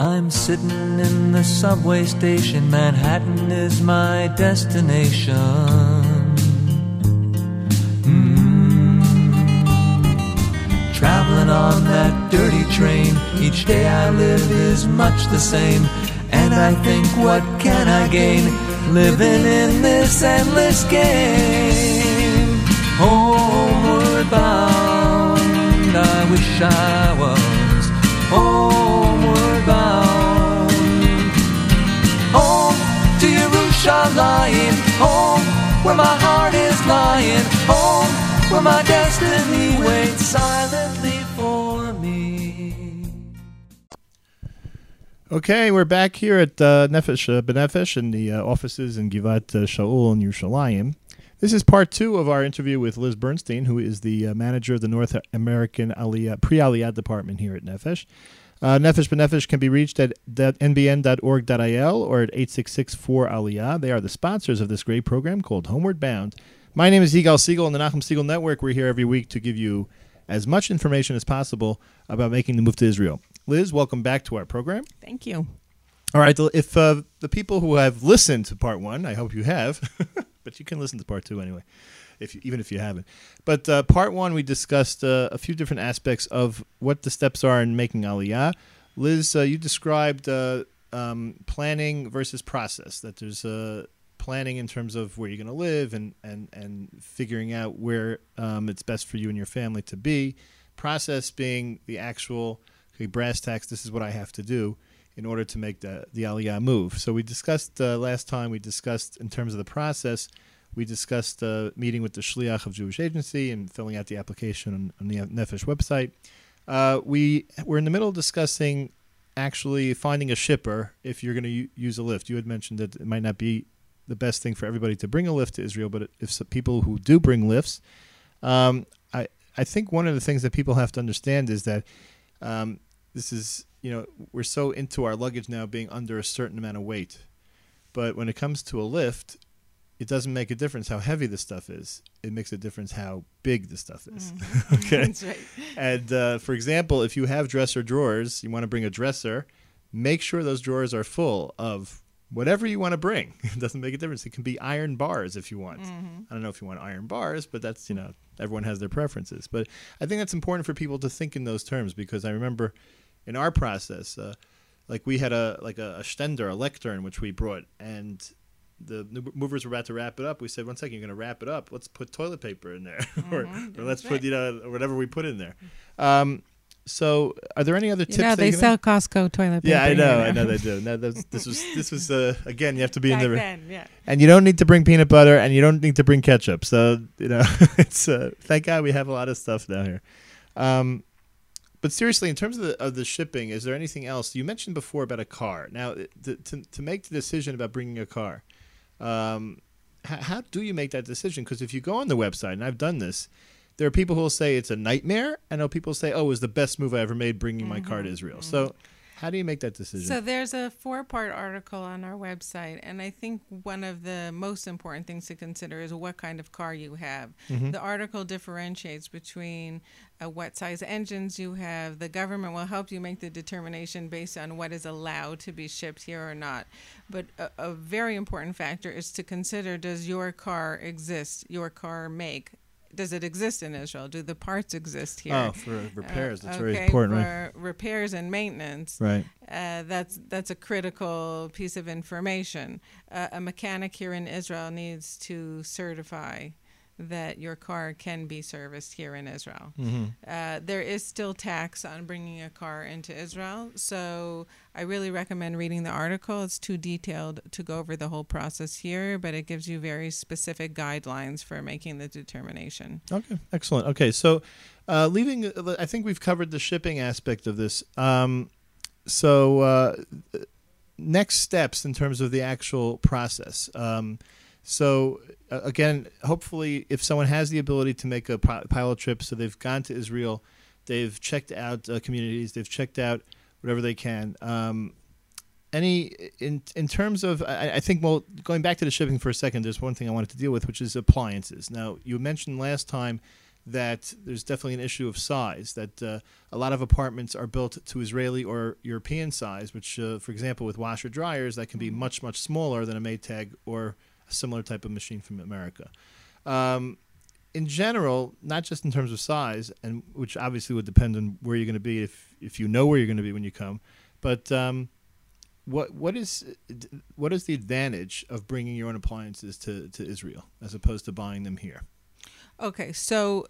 I'm sitting in the subway station. Manhattan is my destination. Mm. Traveling on that dirty train. Each day I live is much the same. And I think, what can I gain? Living in this endless game. Homeward bound, I wish I where my heart is lying. Home where my destiny waits silently for me. Okay, we're back here at uh, Nefesh uh, Benefesh in the uh, offices in Givat uh, Shaul in Yerushalayim. This is part two of our interview with Liz Bernstein, who is the uh, manager of the North American Aliyah, pre-Aliyah department here at Nefesh. Uh, Nefesh Benefesh can be reached at nbn.org.il or at 866-4-ALIYAH. They are the sponsors of this great program called Homeward Bound. My name is Yigal Siegel on the Nachum Segal Network. We're here every week to give you as much information as possible about making the move to Israel. Liz, welcome back to our program. Thank you. All right, if uh, the people who have listened to part one, I hope you have, but you can listen to part two anyway, if you, even if you haven't. But uh, part one, we discussed uh, a few different aspects of what the steps are in making Aliyah. Liz, uh, you described uh, um, planning versus process. That there's uh, planning in terms of where you're going to live and and and figuring out where um, it's best for you and your family to be. Process being the actual okay, brass tacks. This is what I have to do in order to make the the Aliyah move. So we discussed uh, last time. We discussed in terms of the process. We discussed uh, meeting with the shliach of Jewish Agency and filling out the application on, the Nefesh website. Uh, we we're in the middle of discussing actually finding a shipper if you're going to use a lift. You had mentioned that it might not be the best thing for everybody to bring a lift to Israel, but if some people who do bring lifts, um, I I think one of the things that people have to understand is that um, this is you know we're so into our luggage now being under a certain amount of weight, but when it comes to a lift, it doesn't make a difference how heavy the stuff is. It makes a difference how big the stuff is. okay. That's right. And uh, for example, if you have dresser drawers, you want to bring a dresser, make sure those drawers are full of whatever you want to bring. It doesn't make a difference. It can be iron bars if you want. I don't know if you want iron bars, but that's, you know, everyone has their preferences. But I think that's important for people to think in those terms because I remember in our process, uh, like we had a like a, a stender, a lectern, which we brought, and the movers were about to wrap it up. We said, one second, you're going to wrap it up. Let's put toilet paper in there, or, or let's put you know whatever we put in there. Um, so, are there any other tips? You know, that they you can- sell Costco toilet paper. Yeah, I know, you I know they do. No, this was this was uh, again. You have to be Back in the then, yeah. and you don't need to bring peanut butter, and you don't need to bring ketchup. So you know, it's uh, thank God we have a lot of stuff down here. Um, but seriously, in terms of the, of the shipping, is there anything else you mentioned before about a car? Now, to, to, to make the decision about bringing a car, um, how, how do you make that decision? Because if you go on the website, and I've done this, there are people who will say it's a nightmare, and people say, "Oh, it was the best move I ever made bringing my car to Israel." So, how do you make that decision? So there's a four-part article on our website, and I think one of the most important things to consider is what kind of car you have. Mm-hmm. The article differentiates between uh, what size engines you have. The government will help you make the determination based on what is allowed to be shipped here or not. But a, a very important factor is to consider: Does your car exist? Your car make? Does it exist in Israel? Do the parts exist here? oh, for repairs, that's very okay, important, right? for repairs and maintenance. Right. Uh, that's that's a critical piece of information. Uh, a mechanic here in Israel needs to certify that your car can be serviced here in Israel. Mm-hmm. Uh, there is still tax on bringing a car into Israel, so I really recommend reading the article. It's too detailed to go over the whole process here, but it gives you very specific guidelines for making the determination. Okay, excellent. Okay, so uh, leaving, I think we've covered the shipping aspect of this. Um, so uh, next steps in terms of the actual process. Um, so uh, again, hopefully, if someone has the ability to make a pilot trip, so they've gone to Israel, they've checked out uh, communities, they've checked out whatever they can. Um, any in in terms of I, I think well going back to the shipping for a second there's one thing i wanted to deal with which is appliances now you mentioned last time that there's definitely an issue of size. That uh, a lot of apartments are built to Israeli or European size, which, uh, for example, with washer dryers, that can be much much smaller than a Maytag or similar type of machine from America. Um, in general, not just in terms of size, and which obviously would depend on where you're going to be if if you know where you're going to be when you come, but um, what what is what is the advantage of bringing your own appliances to, to Israel as opposed to buying them here? Okay, so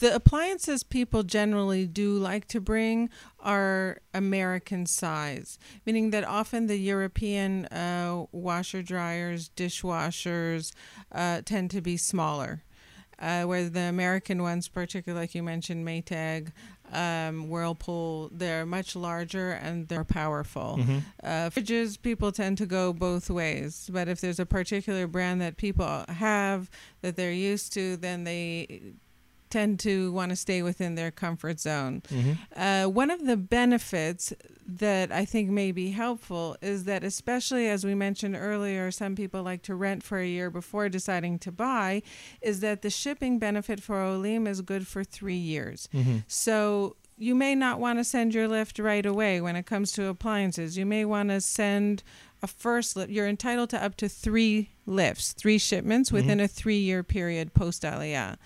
the appliances people generally do like to bring are American size, meaning that often the European uh, washer dryers, dishwashers uh, tend to be smaller. Uh, where the American ones, particularly like you mentioned, Maytag, um, Whirlpool, they're much larger and they're powerful. Mm-hmm. Uh, fridges, people tend to go both ways. But if there's a particular brand that people have that they're used to, then they tend to want to stay within their comfort zone. Mm-hmm. Uh, one of the benefits that I think may be helpful is that, especially as we mentioned earlier, some people like to rent for a year before deciding to buy, is that the shipping benefit for Olim is good for three years. Mm-hmm. So you may not want to send your lift right away when it comes to appliances. You may want to send a first lift. You're entitled to up to three lifts, three shipments within a three year period post Aliyah.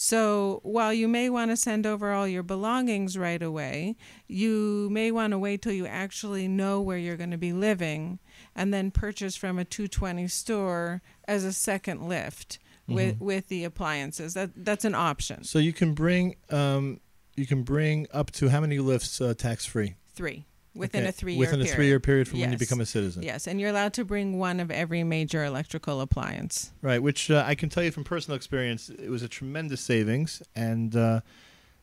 So while you may want to send over all your belongings right away, you may want to wait till you actually know where you're going to be living and then purchase from a 220 store as a second lift with with the appliances. That that's an option. So you can bring um, you can bring up to how many lifts uh, tax free 3 within a 3 year within period. a three year period from when you become a citizen. Yes, and you're allowed to bring one of every major electrical appliance. Right, which uh, I can tell you from personal experience, it was a tremendous savings, and uh,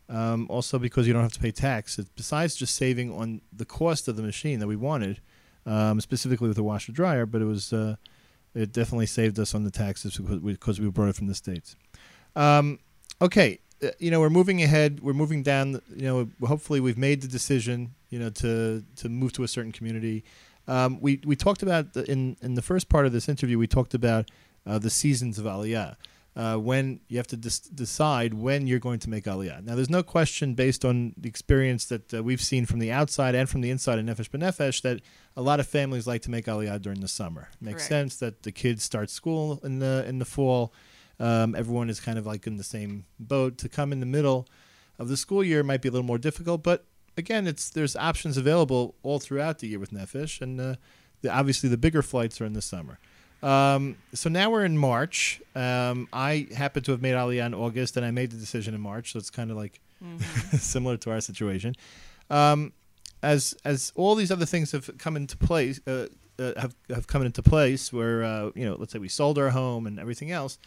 um, also because you don't have to pay tax. It, besides just saving on the cost of the machine that we wanted, um, specifically with the washer dryer, but it was uh, it definitely saved us on the taxes because we, because we brought it from the states. Um, okay, you know we're moving ahead. We're moving down. You know, hopefully we've made the decision. You know, to to move to a certain community. Um, we we talked about the, in in the first part of this interview. We talked about uh, the seasons of Aliyah. Uh, when you have to dis- decide when you're going to make Aliyah. Now, there's no question based on the experience that uh, we've seen from the outside and from the inside in Nefesh B'Nefesh that a lot of families like to make Aliyah during the summer. Makes Correct. sense that the kids start school in the in the fall. Um, everyone is kind of like in the same boat. To come in the middle of the school year might be a little more difficult, but again, it's there's options available all throughout the year with Nefesh, and uh, the, obviously the bigger flights are in the summer. Um, so now we're in March. Um, I happen to have made Aliyah in August, and I made the decision in March. So it's kind of like similar to our situation. Um, as as all these other things have come into place, uh, uh, have have come into place, where uh, you know, let's say we sold our home and everything else.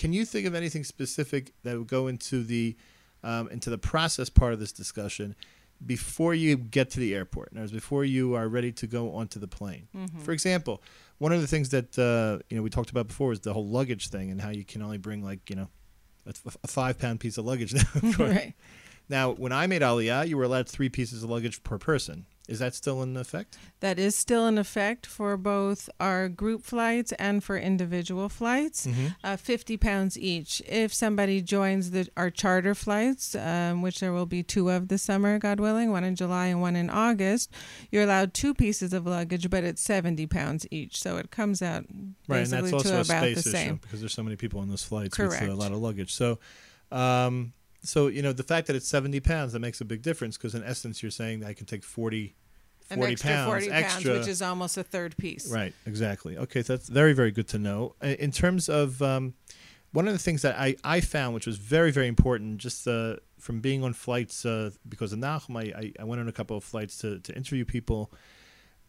Can you think of anything specific that would go into the um, into the process part of this discussion before you get to the airport? In other words, before you are ready to go onto the plane. For example, one of the things that uh, you know we talked about before is the whole luggage thing and how you can only bring like you know a, a five pound piece of luggage now. right. Now, when I made Aliyah, you were allowed three pieces of luggage per person. Is that still in effect? That is still in effect for both our group flights and for individual flights. Uh, 50 pounds each. If somebody joins the our charter flights, um, which there will be two of this summer, God willing, one in July and one in August, you're allowed two pieces of luggage, but it's 70 pounds each. So it comes out Right, and that's also to a about space the issue same. because there's so many people on those flights with a lot of luggage. So, um, so you know the fact that it's 70 pounds that makes a big difference because in essence you're saying that I can take 40, An 40 extra pounds 40 extra. which is almost a third piece. Right, exactly. Okay, so that's very, very good to know. In terms of um, one of the things that I, I found, which was very, very important, just uh, from being on flights, uh, because of Nachum, I, I, I went on a couple of flights to, to interview people.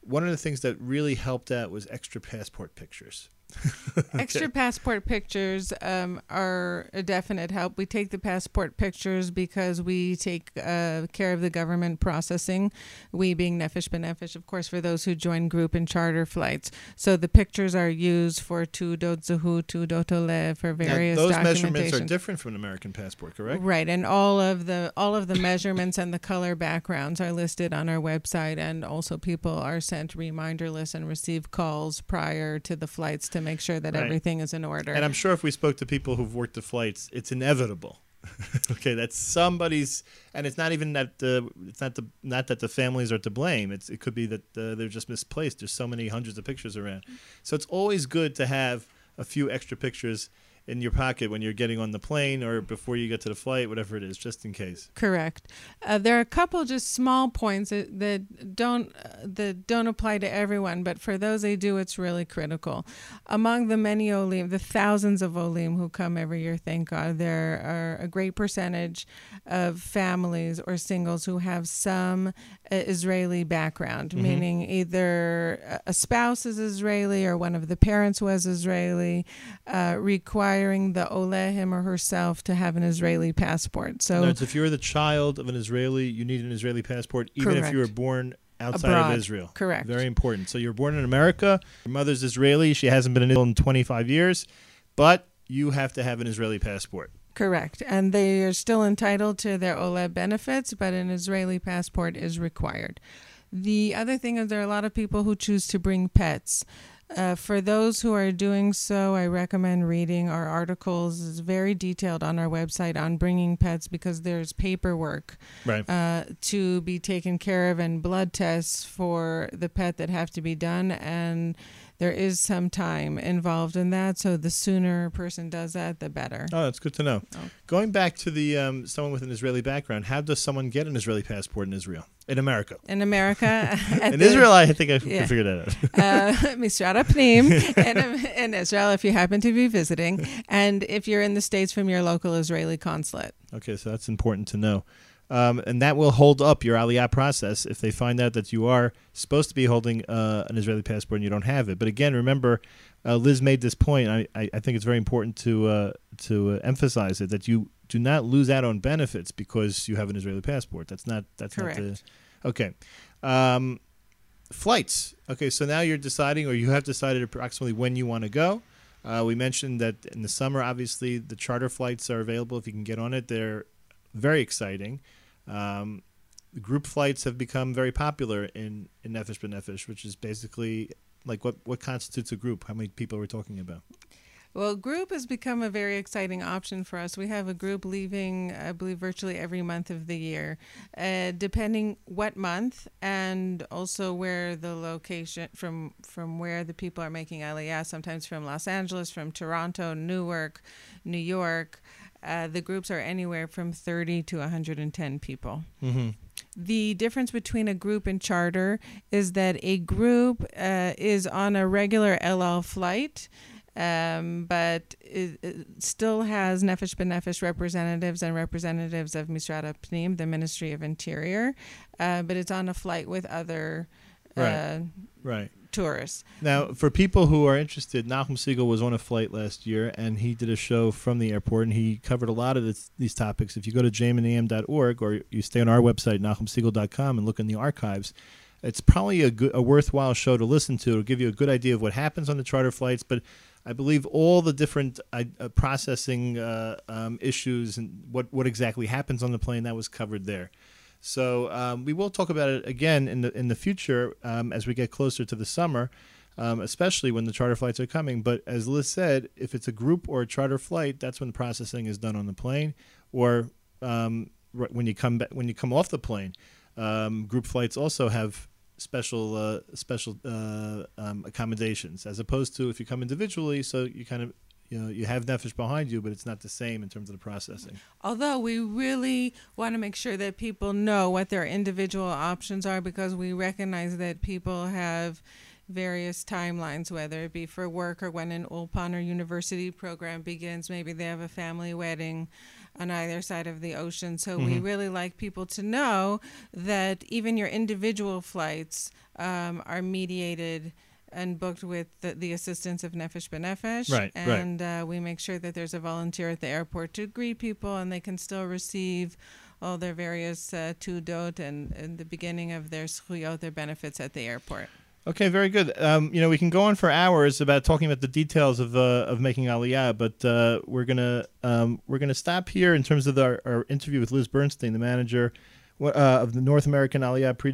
One of the things that really helped out was extra passport pictures. Extra passport pictures um, are a definite help. We take the passport pictures because we take uh, care of the government processing. We being Nefesh Benefesh, of course, for those who join group and charter flights. So the pictures are used for Tudot Zahu, Tudot Ole, for Now, various those measurements are different from an American passport, correct? Right, and all of the all of the measurements and the color backgrounds are listed on our website, and also people are sent reminder lists and receive calls prior to the flights to make sure that Right. everything is in order. And I'm sure if we spoke to people who've worked the flights, it's inevitable okay, that's somebody's, and it's not even that the it's not the not that the families are to blame. It's it could be that uh, they're just misplaced. There's so many hundreds of pictures around, so it's always good to have a few extra pictures in your pocket when you're getting on the plane or before you get to the flight, whatever it is, just in case. Correct. Uh, there are a couple just small points that, that don't uh, that don't apply to everyone, but for those they do, it's really critical. Among the many Olim, the thousands of Olim who come every year, thank God, there are a great percentage of families or singles who have some uh, Israeli background, Mm-hmm. meaning either a spouse is Israeli or one of the parents was Israeli, uh, requiring the Ole him or herself to have an Israeli passport. So if you're the child of an Israeli, you need an Israeli passport, even if you were born outside Abroad. of Israel. Correct. Very important. So you're born in America. Your mother's Israeli. She hasn't been in Israel in 25 years, but you have to have an Israeli passport. Correct. And they are still entitled to their OLED benefits, but an Israeli passport is required. The other thing is there are a lot of people who choose to bring pets. Uh, for those who are doing so, I recommend reading our articles. It's very detailed on our website on bringing pets because there's paperwork Right. uh, to be taken care of and blood tests for the pet that have to be done. And there is some time involved in that. So the sooner a person does that, the better. Oh, that's good to know. Oh. Going back to the um, someone with an Israeli background, how does someone get an Israeli passport in Israel? In America. in America. In the- Israel, I think I Yeah. can figure that out. uh, Misrad HaPnim in, in Israel if you happen to be visiting, and if you're in the States from your local Israeli consulate. Okay, so that's important to know. Um, and that will hold up your aliyah process if they find out that you are supposed to be holding uh, an Israeli passport and you don't have it. But again, remember, uh, Liz made this point. I, I, I think it's very important to uh, to uh, emphasize it that you do not lose out on benefits because you have an Israeli passport. That's not that's not the Correct. okay. Um, flights. Okay, so now you're deciding, or you have decided approximately when you want to go. Uh, we mentioned that in the summer, obviously, the charter flights are available if you can get on it. They're very exciting. Um, group flights have become very popular in, in Nefesh B'Nefesh, which is basically like what, what constitutes a group? How many people are we talking about? Well, group has become a very exciting option for us. We have a group leaving, I believe, virtually every month of the year, uh, depending what month and also where the location from from where the people are making Aliyah. Sometimes from Los Angeles, from Toronto, Newark, New York. Uh, the groups are anywhere from 30 to 110 people. Mm-hmm. The difference between a group and charter is that a group uh, is on a regular El Al flight, um, but it, it still has Nefesh B'Nefesh representatives and representatives of Misrad HaPnim, the Ministry of Interior, uh, but it's on a flight with other uh, Right. Right. Tourists. Now, for people who are interested, Nachum Segal was on a flight last year, and he did a show from the airport, and he covered a lot of this, these topics. If you go to jmintheam.org or you stay on our website, nachumsegal.com, and look in the archives, it's probably a, good, a worthwhile show to listen to. It'll give you a good idea of what happens on the charter flights, but I believe all the different uh, uh, processing uh, um, issues and what, what exactly happens on the plane, that was covered there. So um, we will talk about it again in the in the future um, as we get closer to the summer, um, especially when the charter flights are coming. But as Liz said, if it's a group or a charter flight, that's when the processing is done on the plane, or um, when you come back when you come off the plane. Um, group flights also have special uh, special uh, um, accommodations as opposed to if you come individually. So you kind of you know you have Nefesh behind you, but it's not the same in terms of the processing. Although we really want to make sure that people know what their individual options are because we recognize that people have various timelines, whether it be for work or when an Ulpan or university program begins. Maybe they have a family wedding on either side of the ocean. So we really like people to know that even your individual flights um, are mediated and booked with the, the assistance of Nefesh B'Nefesh. Right, right. and uh, we make sure that there's a volunteer at the airport to greet people and they can still receive all their various uh, tudot and, and the beginning of their zchuyot, their benefits at the airport. Okay, very good. Um, you know, we can go on for hours about talking about the details of uh, of making Aliyah, but uh, we're gonna um, we're gonna stop here in terms of our, our interview with Liz Bernstein, the manager uh, of the North American Aliyah pre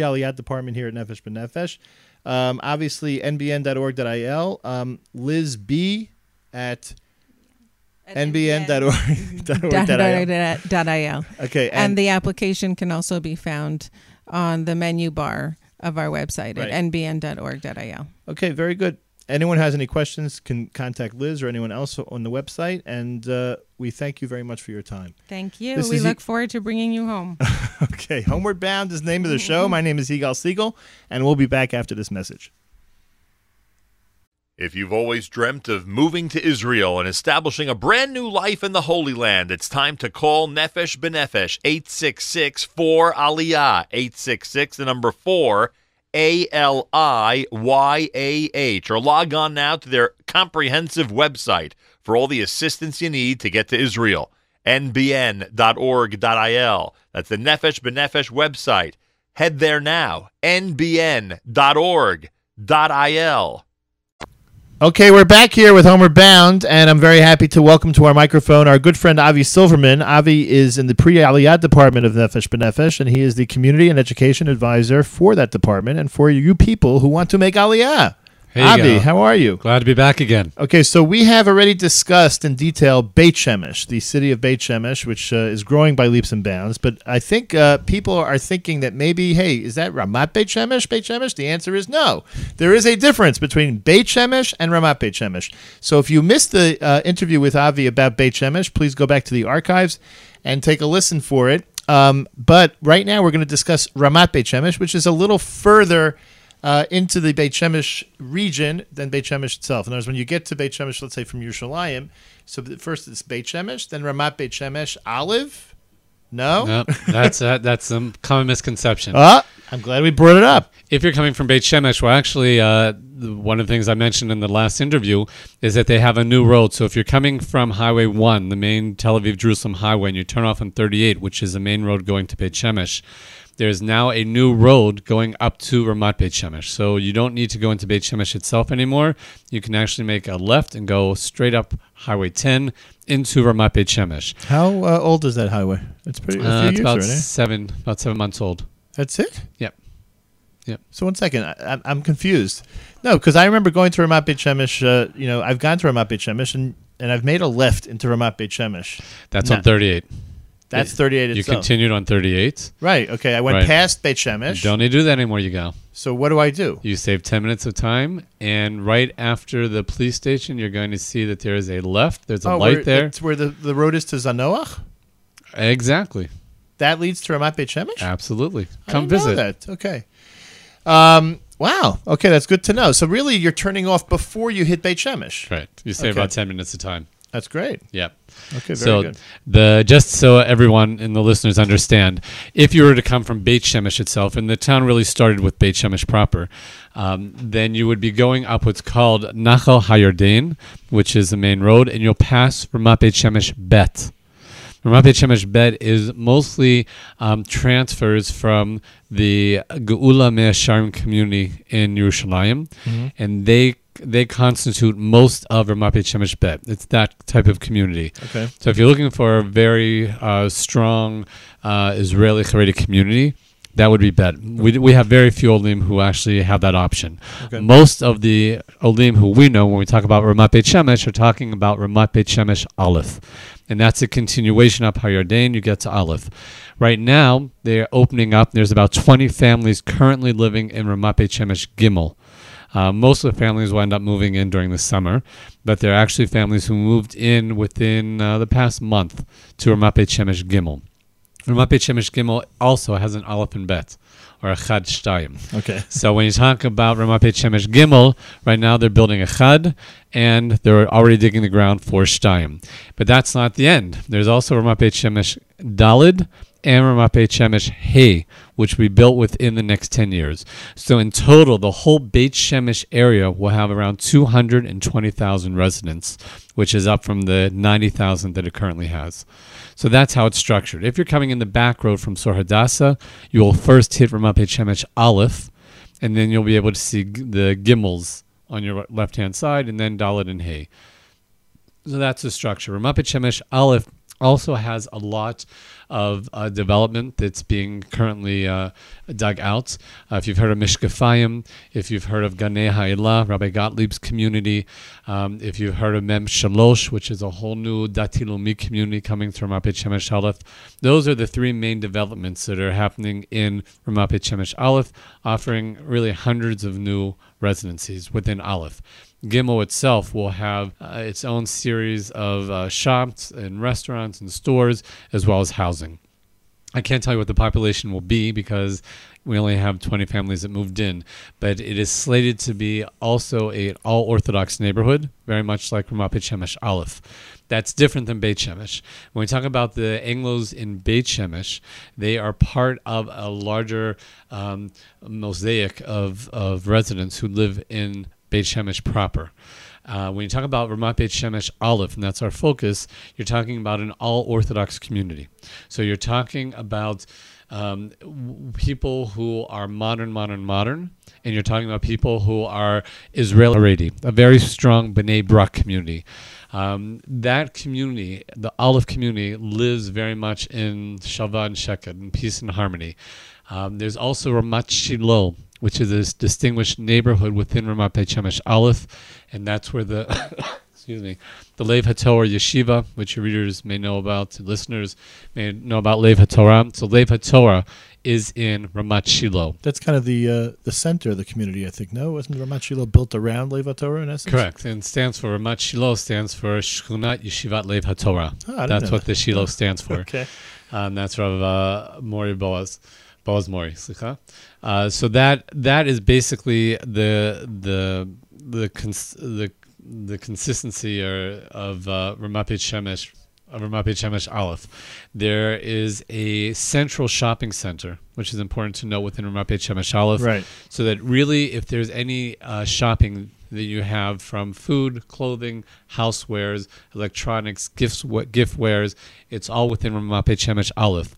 Aliyah department here at Nefesh B'Nefesh. Um, obviously, nbn.org.il. Um, Liz B at nbn.org.il. il. Okay, And, and, the application can also be found on the menu bar of our website Right. at nbn.org.il. okay, very good. Anyone has any questions can contact Liz or anyone else on the website, and uh, we thank you very much for your time. Thank you. This we look y- forward to bringing you home. Okay, Homeward Bound is the name of the show. My name is Yigal Siegel, and we'll be back after this message. If you've always dreamt of moving to Israel and establishing a brand new life in the Holy Land, it's time to call Nefesh Benefesh 866 4 Aliyah 866 the number 4 A L I Y A H or log on now to their comprehensive website for all the assistance you need to get to Israel. Nbn.org.il that's the Nefesh B'Nefesh website. Head there now. Nbn.org.il Okay, we're back here with Homeward Bound, and I'm very happy to welcome to our microphone our good friend Avi Silverman. Avi is in the pre Aliyah department of Nefesh B'Nefesh, and he is the community and education advisor for that department and for you people who want to make Aliyah. Hey, Avi, how are you? Glad to be back again. Okay, so we have already discussed in detail Beit Shemesh, the city of Beit Shemesh, which uh, is growing by leaps and bounds. But I think uh, people are thinking that maybe, hey, is that Ramat Beit Shemesh, Beit Shemesh? The answer is no. There is a difference between Beit Shemesh and Ramat Beit Shemesh. So if you missed the uh, interview with Avi about Beit Shemesh, please go back to the archives and take a listen for it. Um, but right now we're going to discuss Ramat Beit Shemesh, which is a little further uh, into the Beit Shemesh region than Beit Shemesh itself. In other words, when you get to Beit Shemesh, let's say from Yerushalayim, so first it's Beit Shemesh, then Ramat Beit Shemesh, Olive. No. No, that's uh, that's some common misconception. Ah, I'm glad we brought it up. if you're coming from Beit Shemesh, well, actually, uh, one of the things I mentioned in the last interview is that they have a new road. So if you're coming from Highway 1, the main Tel Aviv Jerusalem highway, and you turn off on 38, which is the main road going to Beit Shemesh, there's now a new road going up to Ramat Beit Shemesh. So you don't need to go into Beit Shemesh itself anymore. You can actually make a left and go straight up Highway 10 into Ramat Beit Shemesh. How uh, old is that highway? It's pretty. Uh, it's about seven, about seven months old. That's it. Yep. Yep. So one second, I, I'm- I'm confused. No, because I remember going to Ramat Beit Shemesh. Uh, you know, I've gone to Ramat Beit Shemesh and, and I've made a left into Ramat Beit Shemesh. That's on 38. That's 38 You itself. continued on 38. Right. Okay. I went Right. past Beit Shemesh. Don't need to do that anymore, you go. So what do I do? You save 10 minutes of time, and right after the police station, you're going to see that there is a left. There's a Oh, light where, there. It's where the, the road is to Zanoach. Exactly. That leads to Ramat Beit Shemesh. Absolutely. I Come didn't know visit. that. Okay. Um. Wow. Okay, that's good to know. So really, you're turning off before you hit Beit Shemesh. Right. You save Okay. about 10 minutes of time. That's great. Yeah. Okay. Very so good. the just so everyone and the listeners understand, if you were to come from Beit Shemesh itself, and the town really started with Beit Shemesh proper, um, then you would be going up what's called Nachal Hayarden, which is the main road, and you'll pass Ramat Beit Shemesh Bet. Ramat Beit Shemesh Bet is mostly um, transfers from the Geula Mea She'arim community in Yerushalayim, and they they constitute most of Ramat Beit Shemesh Bet. It's that type of community. Okay. So if you're looking for a very uh, strong uh, Israeli Haredi community, that would be Bet. We, we have very few Olim who actually have that option. Okay. Most of the Olim who we know when we talk about Ramat Beit Shemesh are talking about Ramat Beit Shemesh Aleph. And that's a continuation up Hayarden, you get to Aleph. Right now, they're opening up. There's about 20 families currently living in Ramat Beit Shemesh Gimel. Uh, most of the families will end up moving in during the summer, but there are actually families who moved in within uh, the past month to Ramat Beit Gimel. Ramat Beit Gimel also has an Aleph and Bet, or a Chad Shtayim. Okay. So when you talk about Ramat Beit Shemesh Gimel, right now they're building a Chad, and they're already digging the ground for Shtayim. But that's not the end. There's also Ramat Beit Shemesh Dalid and Ramat Beit Shemesh Hey, which will be built within the next 10 years. So in total, the whole Beit Shemesh area will have around 220,000 residents, which is up from the 90,000 that it currently has. So that's how it's structured. If you're coming in the back road from Tzur Hadassah, you will first hit Ramat Beit Shemesh Aleph, and then you'll be able to see the Gimmels on your left hand side, and then Dalit and Hay. So that's the structure. Ramat Beit Shemesh Aleph also has a lot of uh, development that's being currently uh, dug out. Uh, if you've heard of Mishkafayim, if you've heard of Ganei Ha'ila, Rabbi Gottlieb's community, um, if you've heard of Mem Shalosh, which is a whole new Dati Leumi community coming through Beit Shemesh Aleph, those are the three main developments that are happening in Ramat Shemesh Aleph, offering really hundreds of new residencies within Aleph. Gimel itself will have uh, its own series of uh, shops and restaurants and stores, as well as housing. I can't tell you what the population will be because we only have 20 families that moved in, but it is slated to be also a all Orthodox neighborhood, very much like Ramat Beit Shemesh Aleph. That's different than Beit Shemesh. When we talk about the Anglos in Beit Shemesh, they are part of a larger um, mosaic of, of residents who live in Beit Shemesh proper. Uh, when you talk about Ramat Beit Shemesh Aleph, and that's our focus, you're talking about an all Orthodox community. So you're talking about um, w- people who are modern, modern, modern, and you're talking about people who are Israeli a very strong Bnei Brak community. Um, that community, the Aleph community, lives very much in Shalva and Sheket, in peace and harmony. Um, there's also Ramat Shiloh, which is this distinguished neighborhood within Ramat Beit Shemesh Aleph, and that's where the excuse me, the Lev HaTorah Yeshiva, which your readers may know about, listeners may know about Lev HaTorah. So Lev HaTorah is in Ramat Shiloh. That's kind of the uh, the center of the community, I think. No, wasn't Ramat Shiloh built around Lev Torah in essence? Correct, and stands for Ramat Shiloh stands for Shchunat Yeshivat Lev HaTorah. Oh, that's what that. the Shiloh stands for. Okay. Um, that's Rav uh, Mori Boaz. Boaz Mori, slicha. Uh, so that that is basically the the the cons- the the consistency or, of uh, Ramat Beit Shemesh of Shemesh Aleph. There is a central shopping center, which is important to know within Ramat Beit Shemesh Aleph. Right. So that really, if there's any uh, shopping that you have from food, clothing, housewares, electronics, gifts, what gift wares, it's all within Ramat Beit Shemesh Aleph.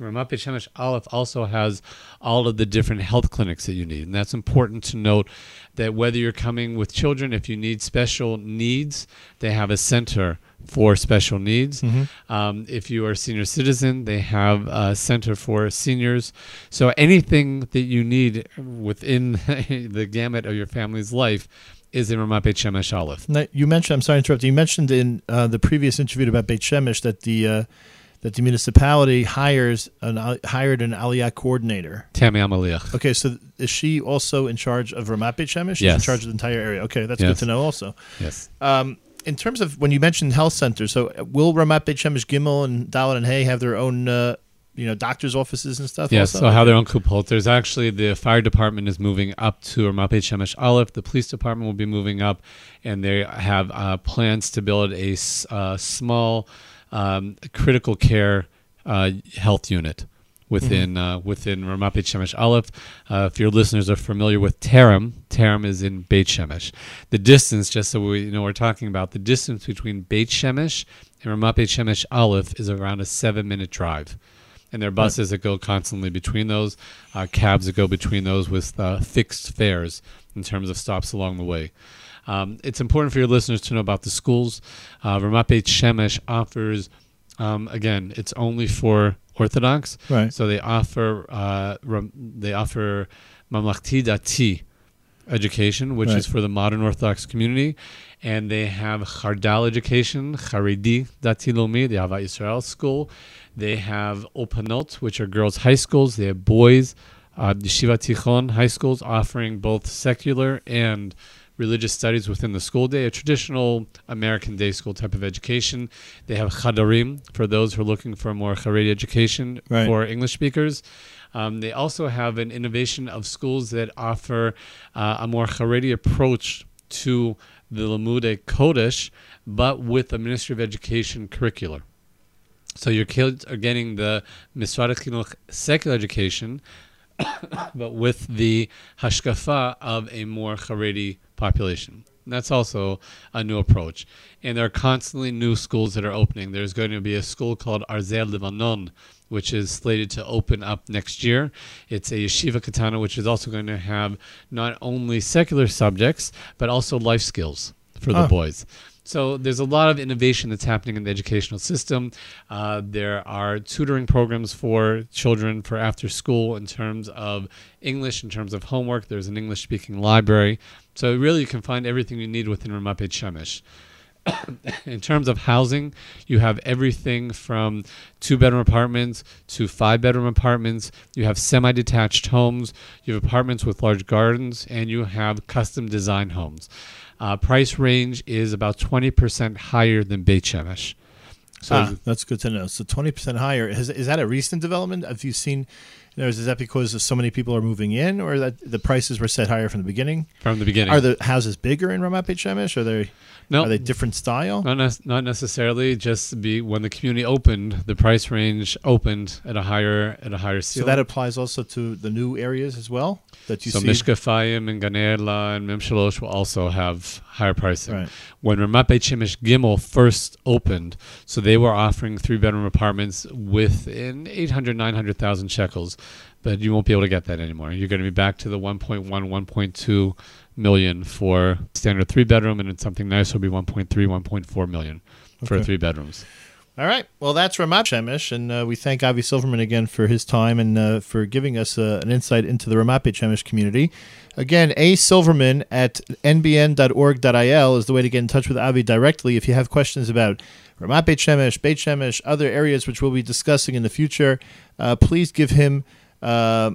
Ramat Beit Shemesh Aleph also has all of the different health clinics that you need, and that's important to note. That whether you're coming with children, if you need special needs, they have a center for special needs. Um, if you are a senior citizen, they have a center for seniors. So anything that you need within the gamut of your family's life is in Ramat Beit Shemesh Aleph. Now, you mentioned. I'm sorry to interrupt. You mentioned in uh, the previous interview about Beit Shemesh that the uh, that the municipality hires an hired an Aliyah coordinator. Tammy Amaliach. Okay, so is she also in charge of Ramat Beit Shemesh? She's in charge of the entire area. Okay, that's good to know. Also, Yes. um, in terms of when you mentioned health centers, so will Ramat Beit Shemesh Gimel and Dalit and Hay have their own, uh, you know, doctors' offices and stuff? Yes, also? so how their own kupot. There's actually the fire department is moving up to Ramat Beit Shemesh Aleph. The police department will be moving up, and they have uh, plans to build a uh, small um, critical care uh, health unit within uh, within Ramat Beit Shemesh Aleph. Uh, if your listeners are familiar with Terem, Terem is in Beit Shemesh. The distance, just so we know, we're talking about the distance between Beit Shemesh and Ramat Beit Shemesh Aleph is around a seven-minute drive and there are buses that go constantly between those, uh, cabs that go between those with uh, fixed fares in terms of stops along the way. Um, it's important for your listeners to know about the schools. Uh, Ramat Beit Shemesh offers, um, again, it's only for Orthodox, Right. so they offer uh, they offer Mamlachti Dati education, which Right. is for the modern Orthodox community, and they have Chardal education, Charidi Dati Leumi, the Avat Israel school. They have Ulpanot, which are girls' high schools. They have boys, uh, Yeshiva Tichon high schools, offering both secular and religious studies within the school day, a traditional American day school type of education. They have Chadarim for those who are looking for a more Haredi education Right. for English speakers. Um, they also have an innovation of schools that offer uh, a more Haredi approach to the Limudei Kodesh, but with a Ministry of Education curricular. So your kids are getting the Misrad Chinuch secular education, but with the hashkafa of a more Haredi population. That's also a new approach. And there are constantly new schools that are opening. There's going to be a school called Arzel Lebanon, which is slated to open up next year. It's a yeshiva katana, which is also going to have not only secular subjects, but also life skills for the Ah. boys. So there's a lot of innovation that's happening in the educational system. Uh, there are tutoring programs for children for after school in terms of English, in terms of homework. There's an English speaking library. So really, you can find everything you need within Ramat Beit Shemesh. in terms of housing, you have everything from two bedroom apartments to five bedroom apartments. You have semi detached homes, you have apartments with large gardens, and you have custom design homes. Uh, price range is about 20% higher than Beit Shemesh. So ah, that's good to know. So twenty percent higher. Is, is that a recent development? Have you seen? Is that because so many people are moving in, or that the prices were set higher from the beginning? from the beginning. Are the houses bigger in Ramat Beit Shemesh? Are they no, are they different style? Not, nec- not necessarily. Just be when the community opened, the price range opened at a higher at a higher So that applies also to the new areas as well that you so see. Mishka Fayim and Ganela and Mem Shalosh will also have higher pricing. Right. When Ramat Beit Shemesh Gimel first opened, so they were offering three bedroom apartments within 800, 900,000 shekels, but you won't be able to get that anymore. You're going to be back to the 1.1, 1.2 million for standard three bedroom, and then something nice will be 1.3, 1.4 million for three bedrooms. All right. Well, that's Ramat Shemesh, and uh, we thank Avi Silverman again for his time and uh, for giving us uh, an insight into the Ramat Shemesh community. Again, A Silverman at nbn.org.il is the way to get in touch with Avi directly if you have questions about Ramat Beit Shemesh, Beit Shemesh, other areas which we'll be discussing in the future. Uh, please give him, uh,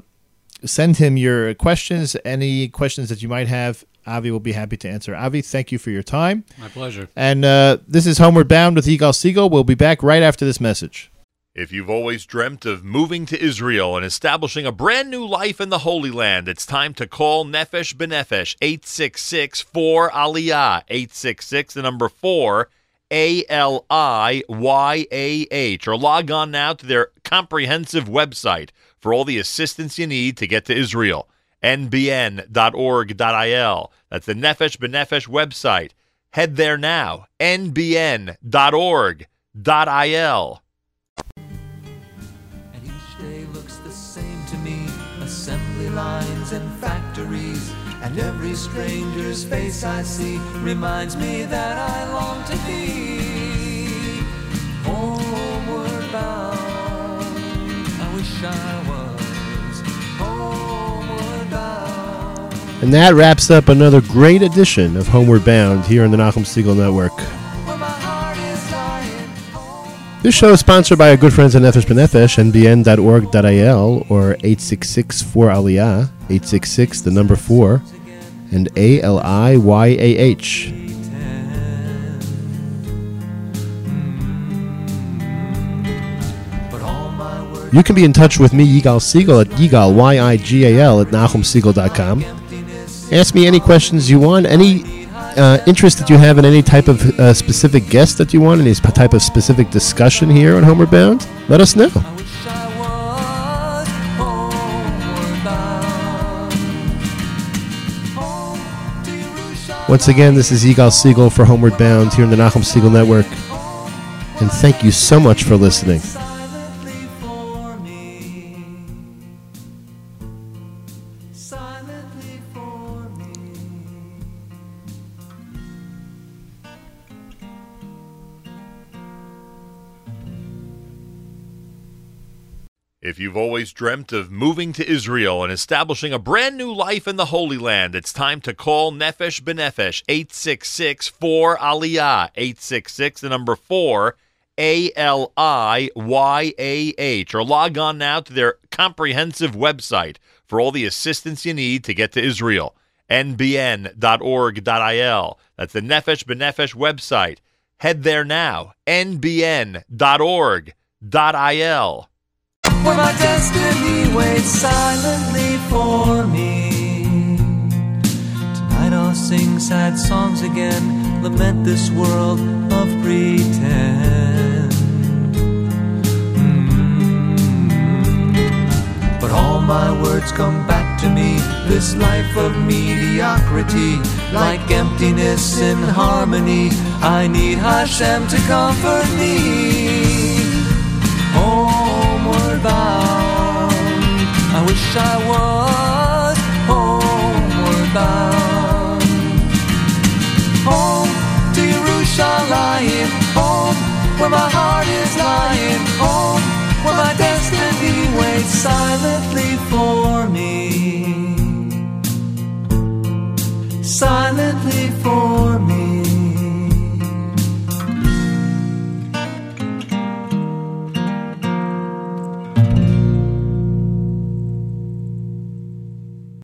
send him your questions, any questions that you might have. Avi will be happy to answer. Avi, thank you for your time. My pleasure. And uh, this is Homeward Bound with Yigal Siegel. We'll be back right after this message. If you've always dreamt of moving to Israel and establishing a brand new life in the Holy Land, it's time to call Nefesh B'Nefesh 866 4 Aliyah 866 the number 4 A L I Y A H or log on now to their comprehensive website for all the assistance you need to get to Israel nbn.org.il that's the Nefesh B'Nefesh website. Head there now. Nbn.org.il And each day looks the same to me. Assembly lines and factories. And every stranger's face I see reminds me that I long to be homeward bound. I wish I was And that wraps up another great edition of Homeward Bound here on the Nachum Segal Network. This show is sponsored by our good friends at Nefesh B'Nefesh, nbn.org.il or 866-4-ALIYAH, 866, the number 4, and A-L-I-Y-A-H. But all my words You can be in touch with me, Yigal Siegel, at Yigal, Y-I-G-A-L, at NachumSegal.com. Ask me any questions you want, any uh, interest that you have in any type of uh, specific guest that you want, any type of specific discussion here on Homeward Bound, let us know. Once again, this is Yigal Siegel for Homeward Bound here in the Nachum Segal Network. And thank you so much for listening. Always dreamt of moving to Israel and establishing a brand new life in the Holy Land, it's time to call Nefesh Benefesh, 866 4 Aliyah 866 the number 4 A L I Y A H. Or log on now to their comprehensive website for all the assistance you need to get to Israel. Nbn.org.il that's the Nefesh Benefesh website. Head there now. Nbn.org.il Where my destiny waits silently for me. Tonight I'll sing sad songs again, lament this world of pretend. Mm. But all my words come back to me, this life of mediocrity, like emptiness in harmony. I need Hashem to comfort me wish I was homeward bound. Home to Yerushalayim, home where my heart is lying, home where my destiny waits silently for me. Silently for me.